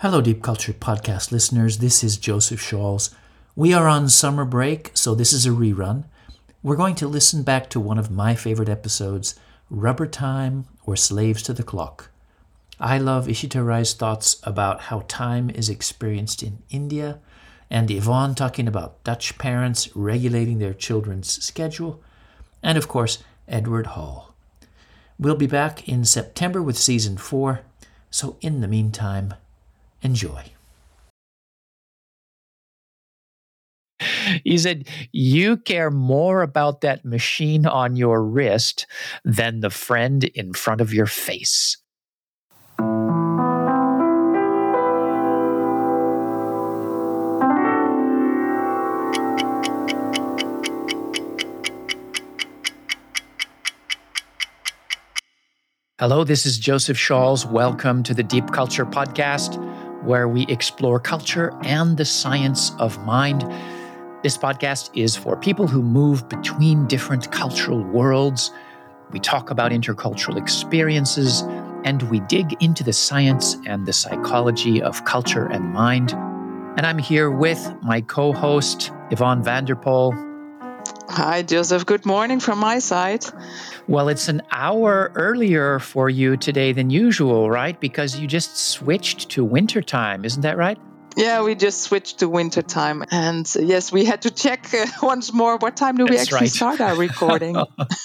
Hello, Deep Culture Podcast listeners. This is Joseph Shaules. We are on summer break, so this is a rerun. We're going to listen back to one of my favorite episodes Rubber Time or Slaves to the Clock. I love Ishita Rai's thoughts about how time is experienced in India, and Yvonne talking about Dutch parents regulating their children's schedule, and of course, Edward Hall. We'll be back in September with season four, so in the meantime, enjoy. He said, You care more about that machine on your wrist than the friend in front of your face. Hello, this is Joseph Shaules. Welcome to the Deep Culture Podcast, where we explore culture and the science of mind. This podcast is for people who move between different cultural worlds. We talk about intercultural experiences and we dig into the science and the psychology of culture and mind. And I'm here with my co host, Yvonne Vanderpoel. Hi, Joseph. Good morning from my side. Well, it's an hour earlier for you today than usual, right? Because you just switched to winter time, isn't that right? Yeah, we just switched to winter time. And yes, we had to check uh, once more what time do we That's actually right. start our recording?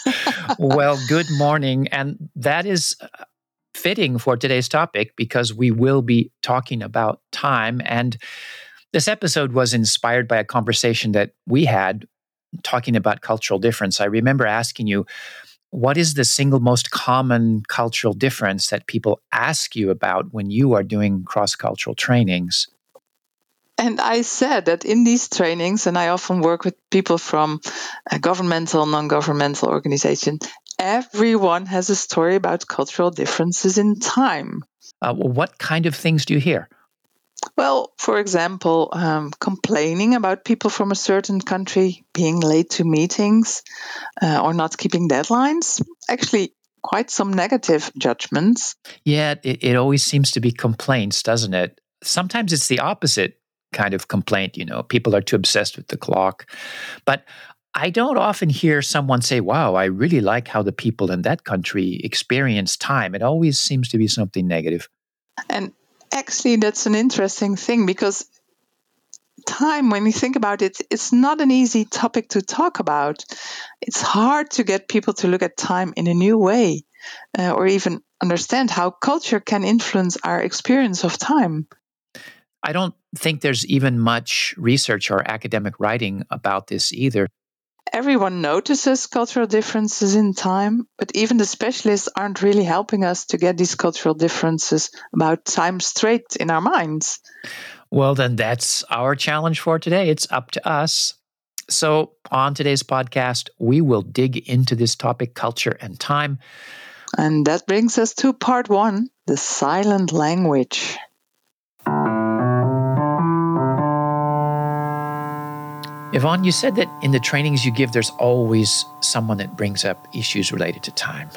well, good morning. And that is uh, fitting for today's topic because we will be talking about time. And this episode was inspired by a conversation that we had talking about cultural difference. I remember asking you, what is the single most common cultural difference that people ask you about when you are doing cross cultural trainings? And I said that in these trainings, and I often work with people from a governmental, non governmental organization, everyone has a story about cultural differences in time. Uh, what kind of things do you hear? Well, for example, um, complaining about people from a certain country being late to meetings uh, or not keeping deadlines. Actually, quite some negative judgments. Yeah, it, it always seems to be complaints, doesn't it? Sometimes it's the opposite kind of complaint, you know, people are too obsessed with the clock. But I don't often hear someone say, wow, I really like how the people in that country experience time. It always seems to be something negative. And actually, that's an interesting thing because time, when you think about it, it's not an easy topic to talk about. It's hard to get people to look at time in a new way uh, or even understand how culture can influence our experience of time. I don't think there's even much research or academic writing about this either. Everyone notices cultural differences in time, but even the specialists aren't really helping us to get these cultural differences about time straight in our minds. Well, then that's our challenge for today. It's up to us. So, on today's podcast, we will dig into this topic, culture and time. And that brings us to part one the silent language. Yvonne, you said that in the trainings you give, there's always someone that brings up issues related to time.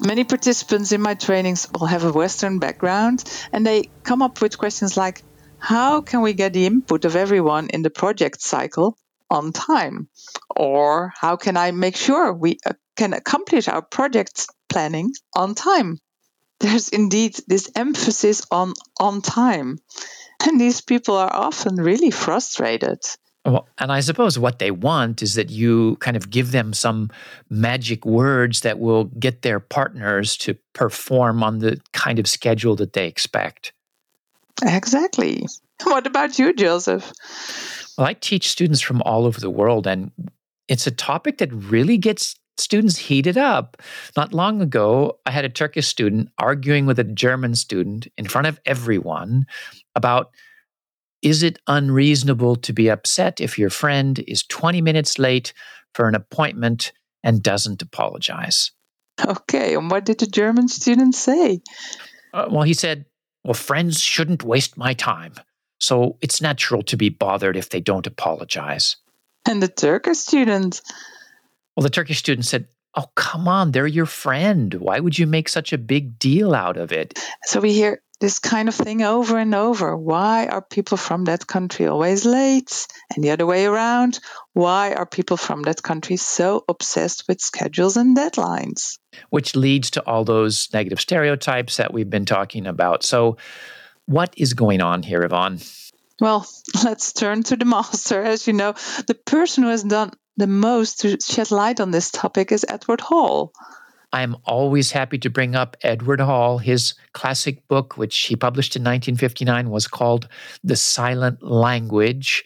Many participants in my trainings will have a Western background and they come up with questions like How can we get the input of everyone in the project cycle on time? Or how can I make sure we uh, can accomplish our project planning on time? There's indeed this emphasis on on time. And these people are often really frustrated. Well, and I suppose what they want is that you kind of give them some magic words that will get their partners to perform on the kind of schedule that they expect. Exactly. What about you, Joseph? Well, I teach students from all over the world, and it's a topic that really gets students heated up. Not long ago, I had a Turkish student arguing with a German student in front of everyone about is it unreasonable to be upset if your friend is 20 minutes late for an appointment and doesn't apologize? Okay, and what did the German student say? Uh, well, he said, Well, friends shouldn't waste my time. So it's natural to be bothered if they don't apologize. And the Turkish student? Well, the Turkish student said, Oh, come on, they're your friend. Why would you make such a big deal out of it? So we hear this kind of thing over and over. Why are people from that country always late? And the other way around, why are people from that country so obsessed with schedules and deadlines? Which leads to all those negative stereotypes that we've been talking about. So, what is going on here, Yvonne? Well, let's turn to the master. As you know, the person who has done the most to shed light on this topic is Edward Hall. I'm always happy to bring up Edward Hall. His classic book, which he published in 1959, was called The Silent Language.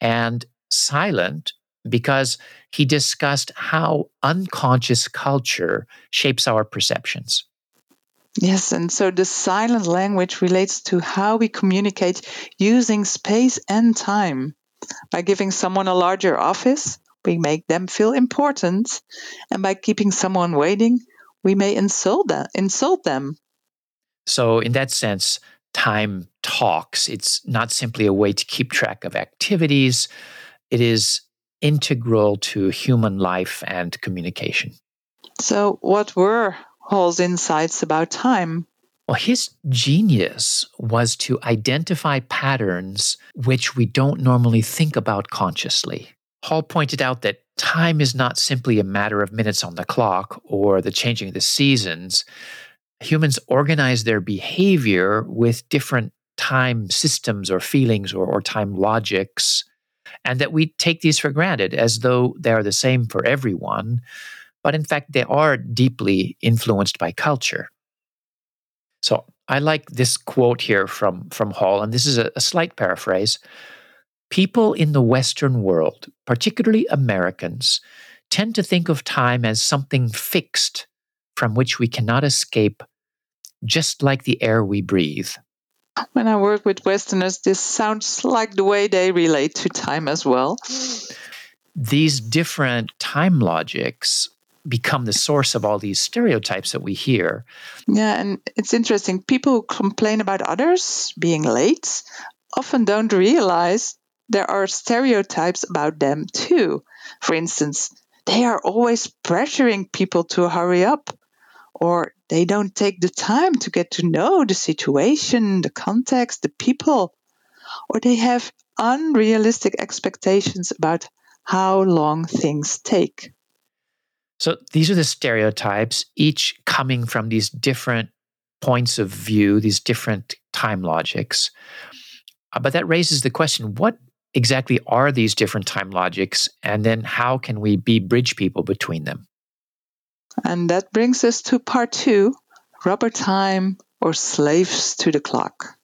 And silent because he discussed how unconscious culture shapes our perceptions. Yes, and so the silent language relates to how we communicate using space and time. By giving someone a larger office, we make them feel important, and by keeping someone waiting, we may insult them. Insult them. So, in that sense, time talks. It's not simply a way to keep track of activities, it is integral to human life and communication. So, what were Hall's insights about time? Well, his genius was to identify patterns which we don't normally think about consciously. Hall pointed out that time is not simply a matter of minutes on the clock or the changing of the seasons. Humans organize their behavior with different time systems or feelings or, or time logics, and that we take these for granted as though they are the same for everyone. But in fact, they are deeply influenced by culture. So I like this quote here from, from Hall, and this is a, a slight paraphrase. People in the Western world, particularly Americans, tend to think of time as something fixed from which we cannot escape, just like the air we breathe. When I work with Westerners, this sounds like the way they relate to time as well. These different time logics become the source of all these stereotypes that we hear. Yeah, and it's interesting. People who complain about others being late often don't realize there are stereotypes about them too. For instance, they are always pressuring people to hurry up, or they don't take the time to get to know the situation, the context, the people, or they have unrealistic expectations about how long things take. So these are the stereotypes, each coming from these different points of view, these different time logics. Uh, but that raises the question what exactly are these different time logics, and then how can we be bridge people between them? And that brings us to part two rubber time or slaves to the clock.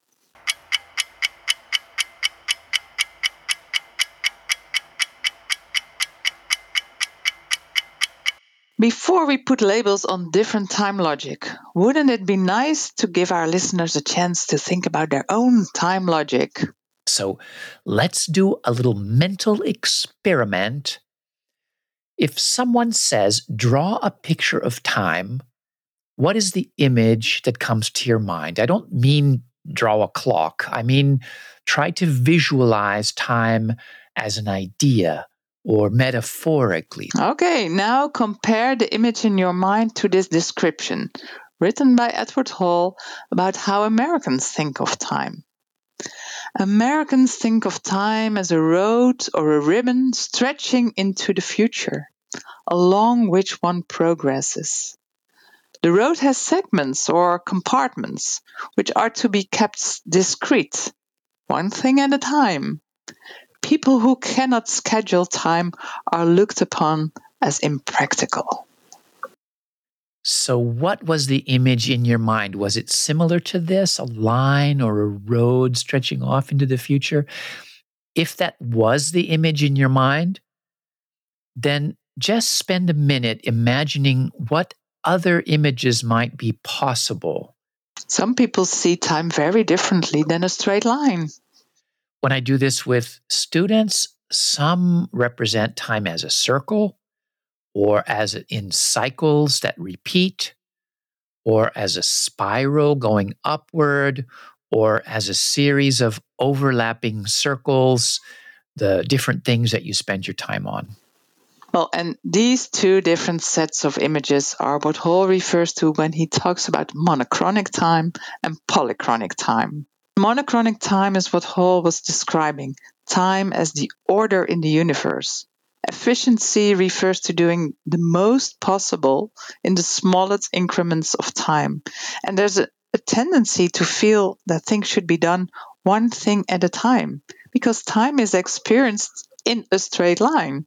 Before we put labels on different time logic, wouldn't it be nice to give our listeners a chance to think about their own time logic? So let's do a little mental experiment. If someone says, draw a picture of time, what is the image that comes to your mind? I don't mean draw a clock, I mean try to visualize time as an idea or metaphorically. Okay, now compare the image in your mind to this description written by Edward Hall about how Americans think of time. Americans think of time as a road or a ribbon stretching into the future, along which one progresses. The road has segments or compartments, which are to be kept discrete, one thing at a time. People who cannot schedule time are looked upon as impractical. So, what was the image in your mind? Was it similar to this, a line or a road stretching off into the future? If that was the image in your mind, then just spend a minute imagining what other images might be possible. Some people see time very differently than a straight line. When I do this with students, some represent time as a circle, or as in cycles that repeat, or as a spiral going upward, or as a series of overlapping circles, the different things that you spend your time on. Well, and these two different sets of images are what Hall refers to when he talks about monochronic time and polychronic time. Monochronic time is what Hall was describing time as the order in the universe. Efficiency refers to doing the most possible in the smallest increments of time. And there's a, a tendency to feel that things should be done one thing at a time because time is experienced in a straight line.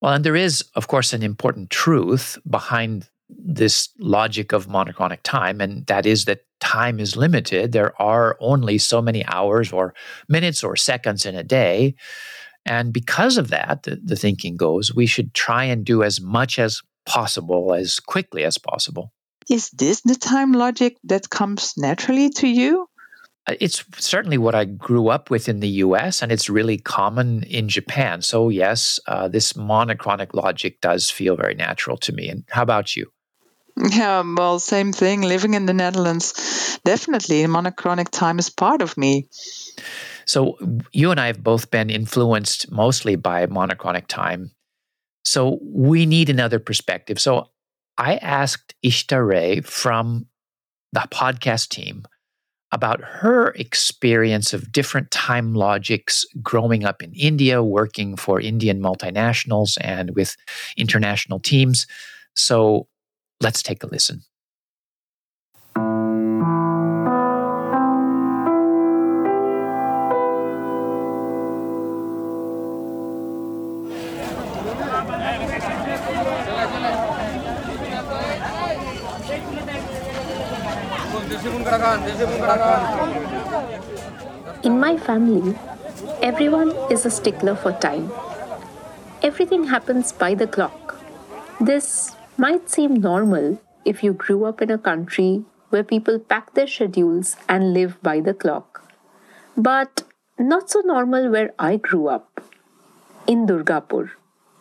Well, and there is, of course, an important truth behind this logic of monochronic time, and that is that time is limited. There are only so many hours or minutes or seconds in a day. And because of that, the, the thinking goes, we should try and do as much as possible, as quickly as possible. Is this the time logic that comes naturally to you? Uh, it's certainly what I grew up with in the US, and it's really common in Japan. So, yes, uh, this monochronic logic does feel very natural to me. And how about you? Yeah, well, same thing. Living in the Netherlands, definitely monochronic time is part of me. So, you and I have both been influenced mostly by monochronic time. So, we need another perspective. So, I asked Ishita Rai from the podcast team about her experience of different time logics growing up in India, working for Indian multinationals and with international teams. So let's take a listen. In my family, everyone is a stickler for time. Everything happens by the clock. This might seem normal if you grew up in a country where people pack their schedules and live by the clock. But not so normal where I grew up, in Durgapur,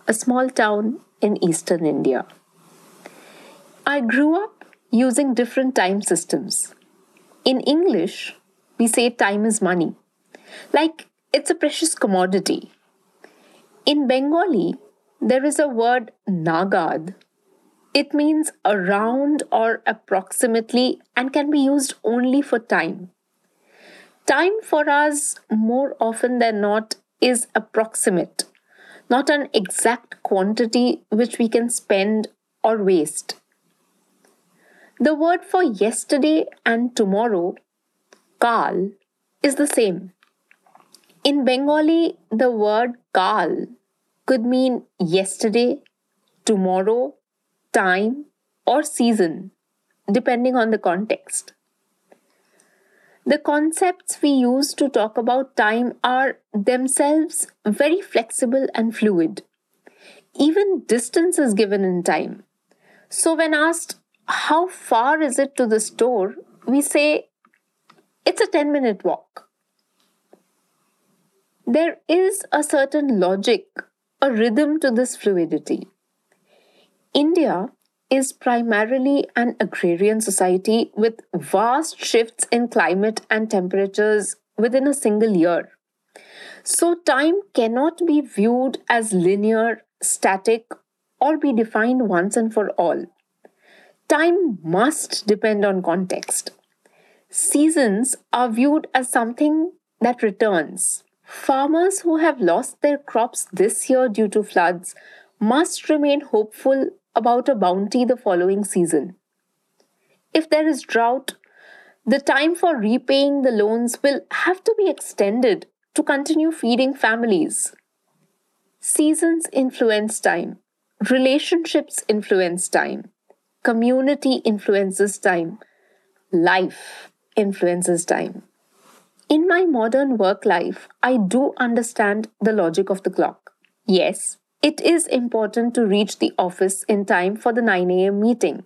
a small town in eastern India. I grew up using different time systems. In English, we say time is money, like it's a precious commodity. In Bengali, there is a word nagad. It means around or approximately and can be used only for time. Time for us, more often than not, is approximate, not an exact quantity which we can spend or waste. The word for yesterday and tomorrow, kal, is the same. In Bengali, the word kal could mean yesterday, tomorrow, time, or season, depending on the context. The concepts we use to talk about time are themselves very flexible and fluid. Even distance is given in time. So, when asked, how far is it to the store? We say it's a 10 minute walk. There is a certain logic, a rhythm to this fluidity. India is primarily an agrarian society with vast shifts in climate and temperatures within a single year. So, time cannot be viewed as linear, static, or be defined once and for all. Time must depend on context. Seasons are viewed as something that returns. Farmers who have lost their crops this year due to floods must remain hopeful about a bounty the following season. If there is drought, the time for repaying the loans will have to be extended to continue feeding families. Seasons influence time, relationships influence time. Community influences time. Life influences time. In my modern work life, I do understand the logic of the clock. Yes, it is important to reach the office in time for the 9 a.m. meeting.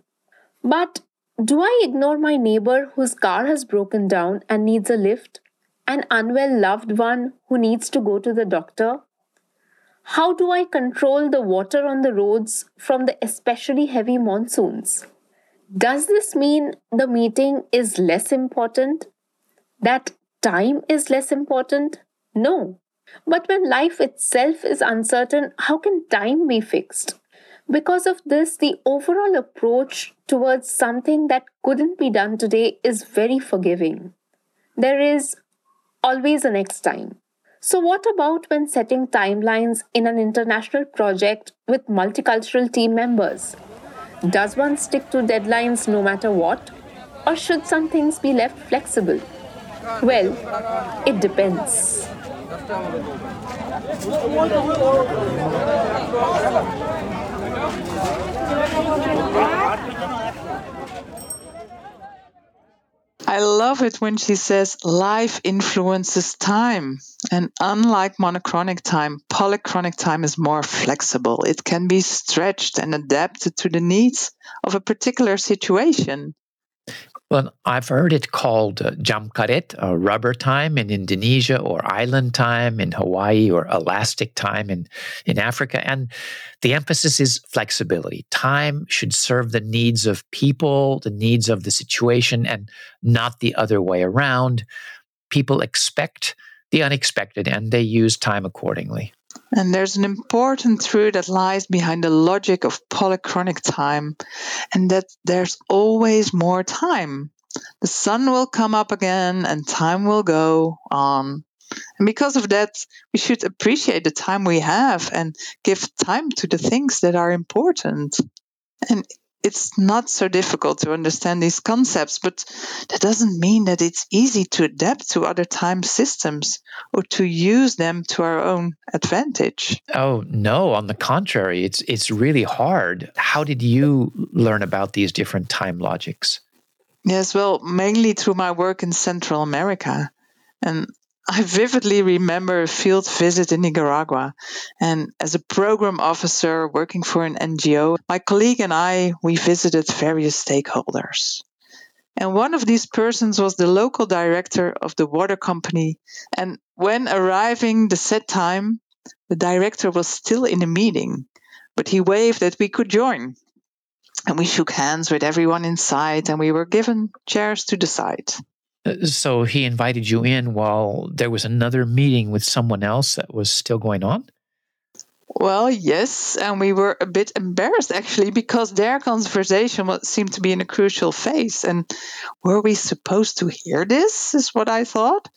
But do I ignore my neighbor whose car has broken down and needs a lift? An unwell loved one who needs to go to the doctor? How do I control the water on the roads from the especially heavy monsoons? Does this mean the meeting is less important? That time is less important? No. But when life itself is uncertain, how can time be fixed? Because of this, the overall approach towards something that couldn't be done today is very forgiving. There is always a next time. So, what about when setting timelines in an international project with multicultural team members? Does one stick to deadlines no matter what? Or should some things be left flexible? Well, it depends. I love it when she says life influences time. And unlike monochronic time, polychronic time is more flexible. It can be stretched and adapted to the needs of a particular situation. Well, I've heard it called uh, jam karet, or rubber time in Indonesia, or island time in Hawaii, or elastic time in, in Africa. And the emphasis is flexibility. Time should serve the needs of people, the needs of the situation, and not the other way around. People expect the unexpected and they use time accordingly. And there's an important truth that lies behind the logic of polychronic time, and that there's always more time. The sun will come up again and time will go on. And because of that, we should appreciate the time we have and give time to the things that are important. And it's not so difficult to understand these concepts, but that doesn't mean that it's easy to adapt to other time systems or to use them to our own advantage. Oh no, on the contrary, it's it's really hard. How did you learn about these different time logics? Yes, well, mainly through my work in Central America. And I vividly remember a field visit in Nicaragua. And as a program officer working for an NGO, my colleague and I, we visited various stakeholders. And one of these persons was the local director of the water company. And when arriving the set time, the director was still in a meeting, but he waved that we could join. And we shook hands with everyone inside, and we were given chairs to the side. Uh, so he invited you in while there was another meeting with someone else that was still going on? Well, yes, and we were a bit embarrassed actually because their conversation seemed to be in a crucial phase. And were we supposed to hear this? Is what I thought.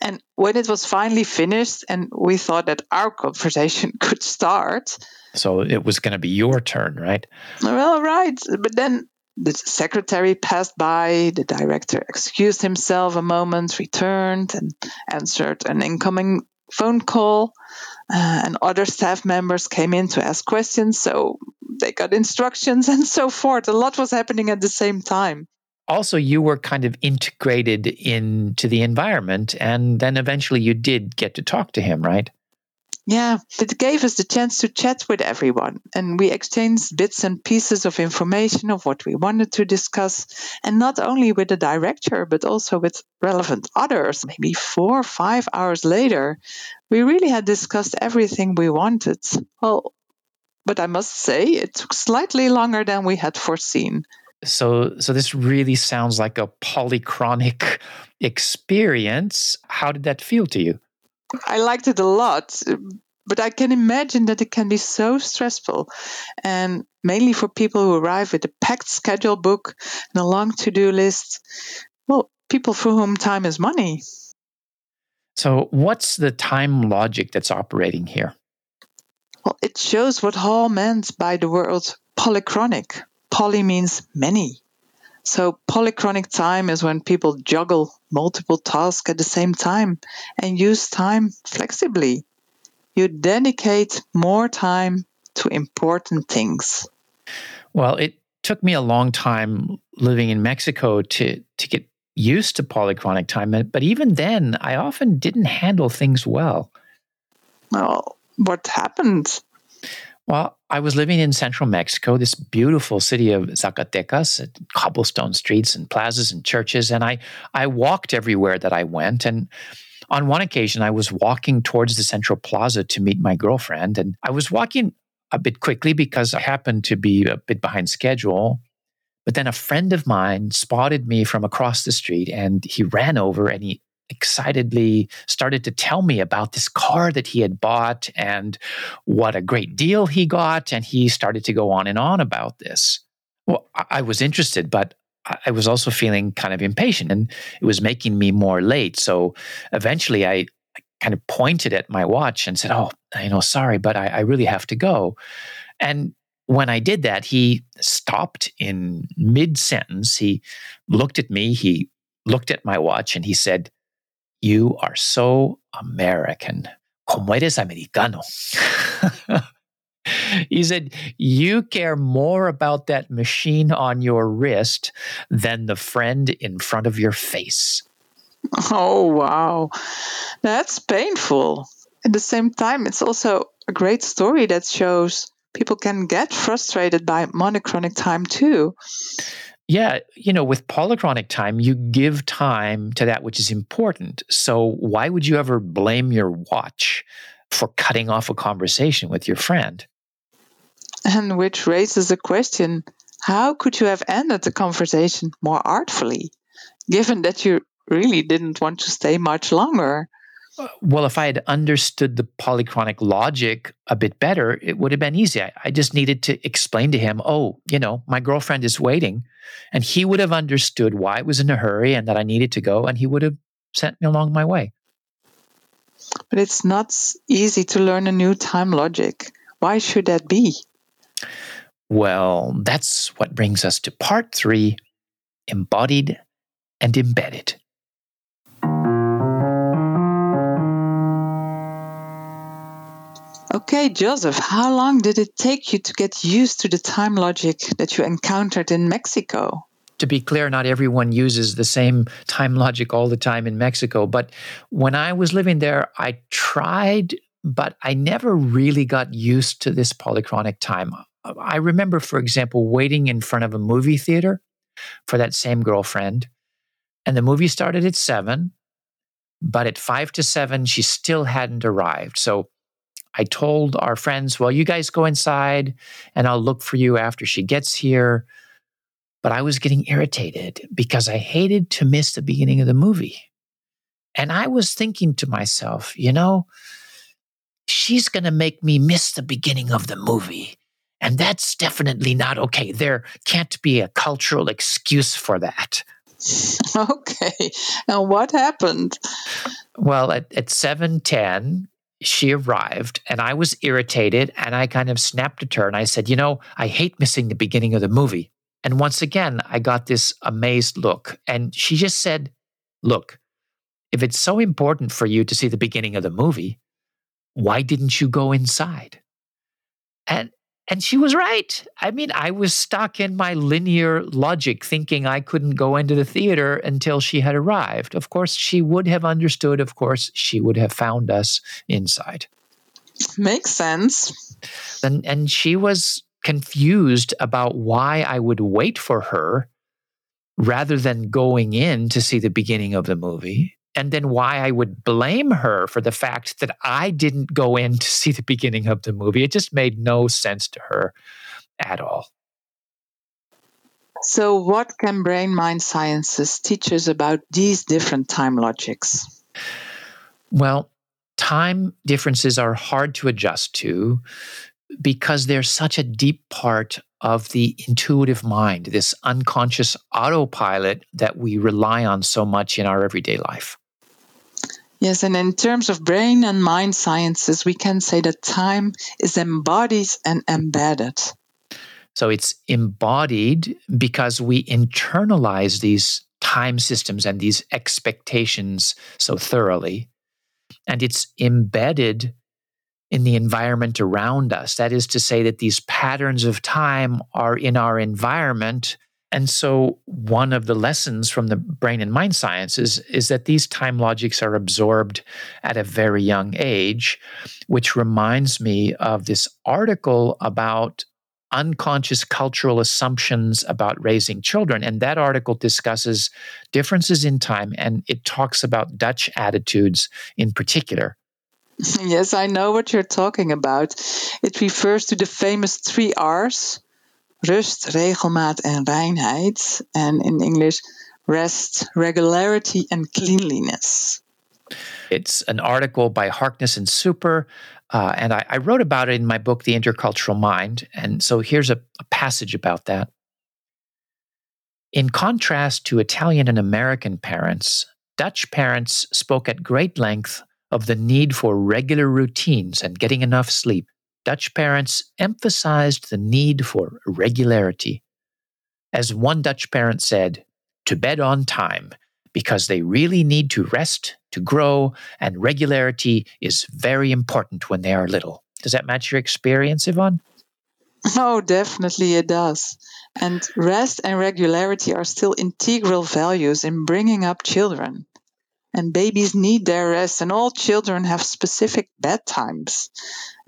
And when it was finally finished, and we thought that our conversation could start. So it was going to be your turn, right? Well, right. But then the secretary passed by, the director excused himself a moment, returned, and answered an incoming phone call. Uh, and other staff members came in to ask questions, so they got instructions and so forth. A lot was happening at the same time. Also, you were kind of integrated into the environment, and then eventually you did get to talk to him, right? Yeah, it gave us the chance to chat with everyone, and we exchanged bits and pieces of information of what we wanted to discuss, and not only with the director, but also with relevant others. Maybe four or five hours later, we really had discussed everything we wanted. Well, but I must say, it took slightly longer than we had foreseen. So, so this really sounds like a polychronic experience. How did that feel to you? I liked it a lot, but I can imagine that it can be so stressful, and mainly for people who arrive with a packed schedule book and a long to do list. Well, people for whom time is money. So, what's the time logic that's operating here? Well, it shows what Hall meant by the word polychronic. Poly means many. So, polychronic time is when people juggle multiple tasks at the same time and use time flexibly. You dedicate more time to important things. Well, it took me a long time living in Mexico to, to get used to polychronic time, but even then, I often didn't handle things well. Well, what happened? Well, I was living in central Mexico, this beautiful city of Zacatecas, uh, cobblestone streets and plazas and churches. And I, I walked everywhere that I went. And on one occasion, I was walking towards the central plaza to meet my girlfriend. And I was walking a bit quickly because I happened to be a bit behind schedule. But then a friend of mine spotted me from across the street and he ran over and he excitedly started to tell me about this car that he had bought and what a great deal he got. And he started to go on and on about this. Well, I was interested, but I was also feeling kind of impatient and it was making me more late. So eventually I kind of pointed at my watch and said, Oh, you know, sorry, but I, I really have to go. And when I did that, he stopped in mid sentence. He looked at me, he looked at my watch, and he said, You are so American. Como eres americano? he said, You care more about that machine on your wrist than the friend in front of your face. Oh, wow. That's painful. At the same time, it's also a great story that shows people can get frustrated by monochronic time too. Yeah, you know, with polychronic time, you give time to that which is important. So why would you ever blame your watch for cutting off a conversation with your friend? And which raises a question how could you have ended the conversation more artfully, given that you really didn't want to stay much longer? Well, if I had understood the polychronic logic a bit better, it would have been easy. I, I, just needed to explain to him, oh, you know, my girlfriend is waiting. And he would have understood why I was in a hurry and that I needed to go, and he would have sent me along my way. But it's not easy to learn a new time logic. Why should that be? Well, that's what brings us to part three embodied and embedded. Okay, Joseph, how long did it take you to get used to the time logic that you encountered in Mexico? To be clear, not everyone uses the same time logic all the time in Mexico. But when I was living there, I tried, but I never really got used to this polychronic time. I remember, for example, waiting in front of a movie theater for that same girlfriend. And the movie started at seven, but at five to seven, she still hadn't arrived. So I told our friends, well, you guys go inside and I'll look for you after she gets here. But I was getting irritated because I hated to miss the beginning of the movie. And I was thinking to myself, you know, she's going to make me miss the beginning of the movie. And that's definitely not okay. There can't be a cultural excuse for that. Okay. Now what happened? Well, at, at 710, she arrived and I was irritated and I kind of snapped at her and I said, You know, I hate missing the beginning of the movie. And once again, I got this amazed look. And she just said, Look, if it's so important for you to see the beginning of the movie, why didn't you go inside? And and she was right. I mean, I was stuck in my linear logic, thinking I couldn't go into the theater until she had arrived. Of course, she would have understood. Of course, she would have found us inside. Makes sense. And, and she was confused about why I would wait for her rather than going in to see the beginning of the movie and then why I would blame her for the fact that I didn't go in to see the beginning of the movie. It just made no sense to her at all. So, what can brain mind sciences teach us about these different time logics? Well, time differences are hard to adjust to because they're such a deep part of the intuitive mind, this unconscious autopilot that we rely on so much in our everyday life. Yes, and in terms of brain and mind sciences, we can say that time is embodied and embedded. So it's embodied because we internalize these time systems and these expectations so thoroughly. And it's embedded in the environment around us. That is to say, that these patterns of time are in our environment and so, one of the lessons from the brain and mind sciences is that these time logics are absorbed at a very young age, which reminds me of this article about unconscious cultural assumptions about raising children. And that article discusses differences in time and it talks about Dutch attitudes in particular. Yes, I know what you're talking about. It refers to the famous three R's rust, regelmaat en reinheid. And in English, rest, regularity, and cleanliness. It's an article by Harkness and Super, uh, and I, I, wrote about it in my book, The Intercultural Mind. And so here's a, a passage about that. In contrast to Italian and American parents, Dutch parents spoke at great length of the need for regular routines and getting enough sleep. Dutch parents emphasized the need for regularity. As one Dutch parent said, to bed on time, because they really need to rest, to grow, and regularity is very important when they are little. Does that match your experience, Yvonne? Oh, definitely it does. And rest and regularity are still integral values in bringing up children. And babies need their rest, and all children have specific bedtimes.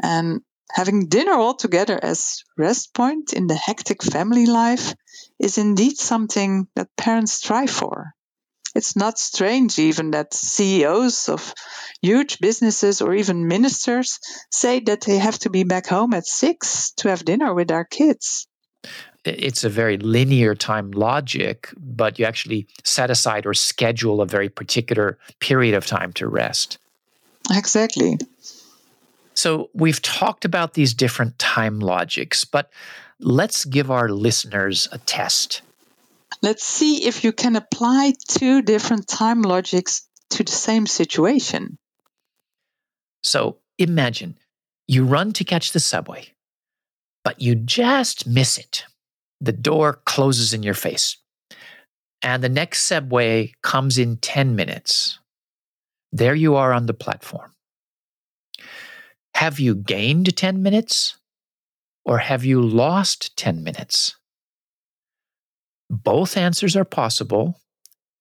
And having dinner all together as rest point in the hectic family life is indeed something that parents strive for it's not strange even that CEOs of huge businesses or even ministers say that they have to be back home at six to have dinner with their kids. It's a very linear time logic, but you actually set aside or schedule a very particular period of time to rest. Exactly. So we've talked about these different time logics, but let's give our listeners a test. Let's see if you can apply two different time logics to the same situation. So imagine you run to catch the subway, but you just miss it. The door closes in your face, and the next subway comes in 10 minutes. There you are on the platform. Have you gained 10 minutes or have you lost 10 minutes? Both answers are possible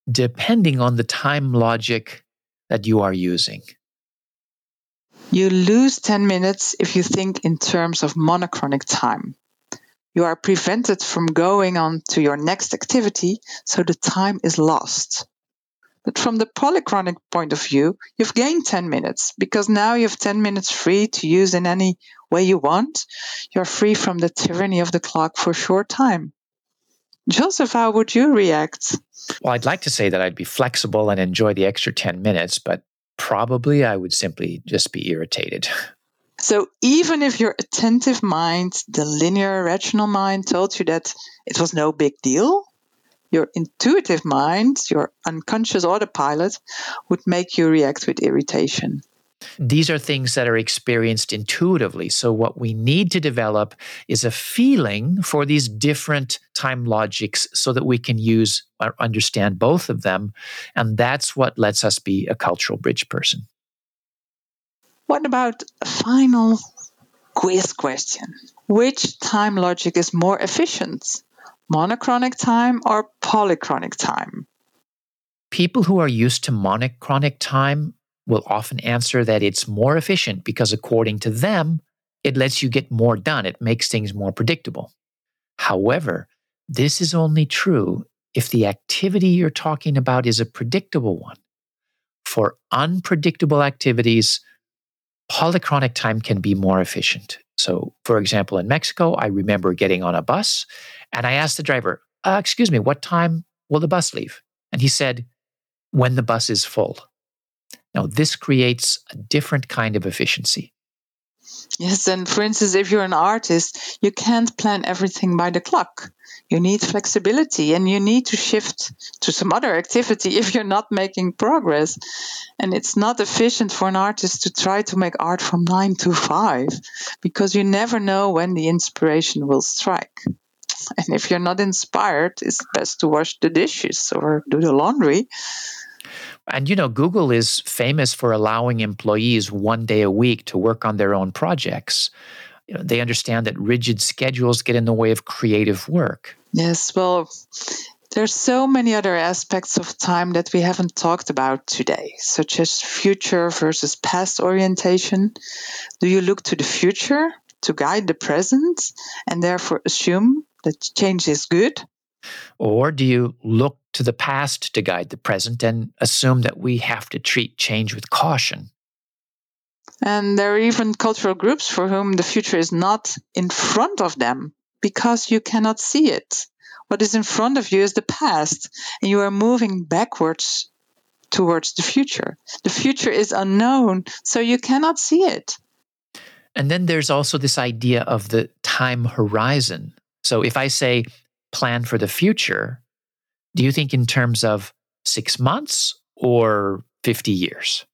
depending on the time logic that you are using. You lose 10 minutes if you think in terms of monochronic time. You are prevented from going on to your next activity, so the time is lost. But from the polychronic point of view, you've gained 10 minutes because now you have 10 minutes free to use in any way you want. You're free from the tyranny of the clock for a short time. Joseph, how would you react? Well, I'd like to say that I'd be flexible and enjoy the extra 10 minutes, but probably I would simply just be irritated. So, even if your attentive mind, the linear rational mind, told you that it was no big deal, your intuitive mind, your unconscious autopilot, would make you react with irritation. These are things that are experienced intuitively. So, what we need to develop is a feeling for these different time logics so that we can use or understand both of them. And that's what lets us be a cultural bridge person. What about a final quiz question? Which time logic is more efficient? Monochronic time or polychronic time? People who are used to monochronic time will often answer that it's more efficient because, according to them, it lets you get more done. It makes things more predictable. However, this is only true if the activity you're talking about is a predictable one. For unpredictable activities, polychronic time can be more efficient. So, for example, in Mexico, I remember getting on a bus and I asked the driver, uh, Excuse me, what time will the bus leave? And he said, When the bus is full. Now, this creates a different kind of efficiency. Yes, and for instance, if you're an artist, you can't plan everything by the clock. You need flexibility and you need to shift to some other activity if you're not making progress. And it's not efficient for an artist to try to make art from nine to five because you never know when the inspiration will strike. And if you're not inspired, it's best to wash the dishes or do the laundry and you know, Google is famous for allowing employees one day a week to work on their own projects. You know, they understand that rigid schedules get in the way of creative work. Yes, well, there's so many other aspects of time that we haven't talked about today, such as future versus past orientation. Do you look to the future to guide the present and therefore assume that change is good? Or do you look to the past to guide the present and assume that we have to treat change with caution? And there are even cultural groups for whom the future is not in front of them because you cannot see it. What is in front of you is the past, and you are moving backwards towards the future. The future is unknown, so you cannot see it. And then there's also this idea of the time horizon. So if I say plan for the future, do you think in terms of six months or 50 years?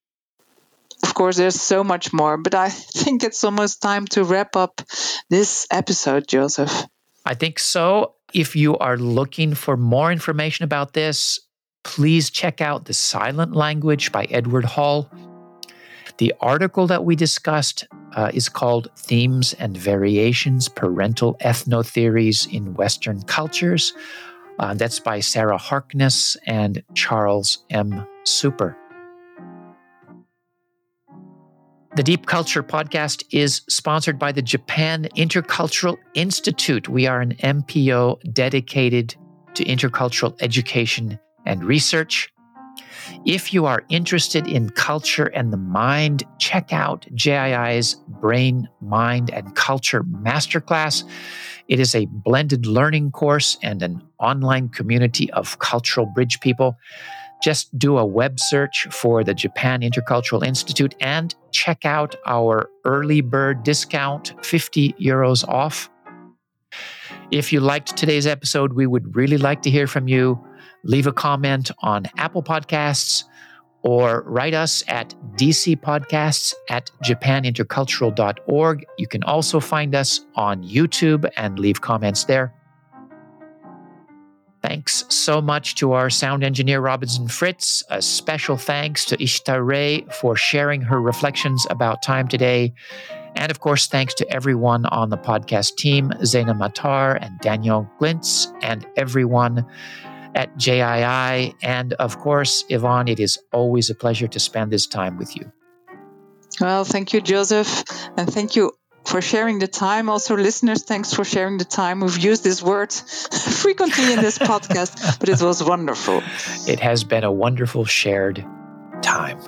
Of course, there's so much more, but I think it's almost time to wrap up this episode, Joseph. I think so. If you are looking for more information about this, please check out The Silent Language by Edward Hall. The article that we discussed uh, is called Themes and Variations Parental Ethnotheories in Western Cultures. Uh, that's by Sarah Harkness and Charles M. Super. The Deep Culture podcast is sponsored by the Japan Intercultural Institute. We are an NPO dedicated to intercultural education and research. If you are interested in culture and the mind, check out JII's Brain, Mind, and Culture Masterclass. It is a blended learning course and an online community of cultural bridge people. Just do a web search for the Japan Intercultural Institute and check out our early bird discount 50 euros off. If you liked today's episode, we would really like to hear from you leave a comment on Apple Podcasts or write us at dcpodcasts at japanintercultural.org. You can also find us on YouTube and leave comments there. Thanks so much to our sound engineer, Robinson Fritz. A special thanks to Ishita Rai for sharing her reflections about time today. And of course, thanks to everyone on the podcast team, Zaina Matar and Daniel Glintz, and everyone at JII. And of course, Yvonne, it is always a pleasure to spend this time with you. Well, thank you, Joseph. And thank you for sharing the time. Also, listeners, thanks for sharing the time. We've used this word frequently in this podcast, but it was wonderful. It has been a wonderful shared time.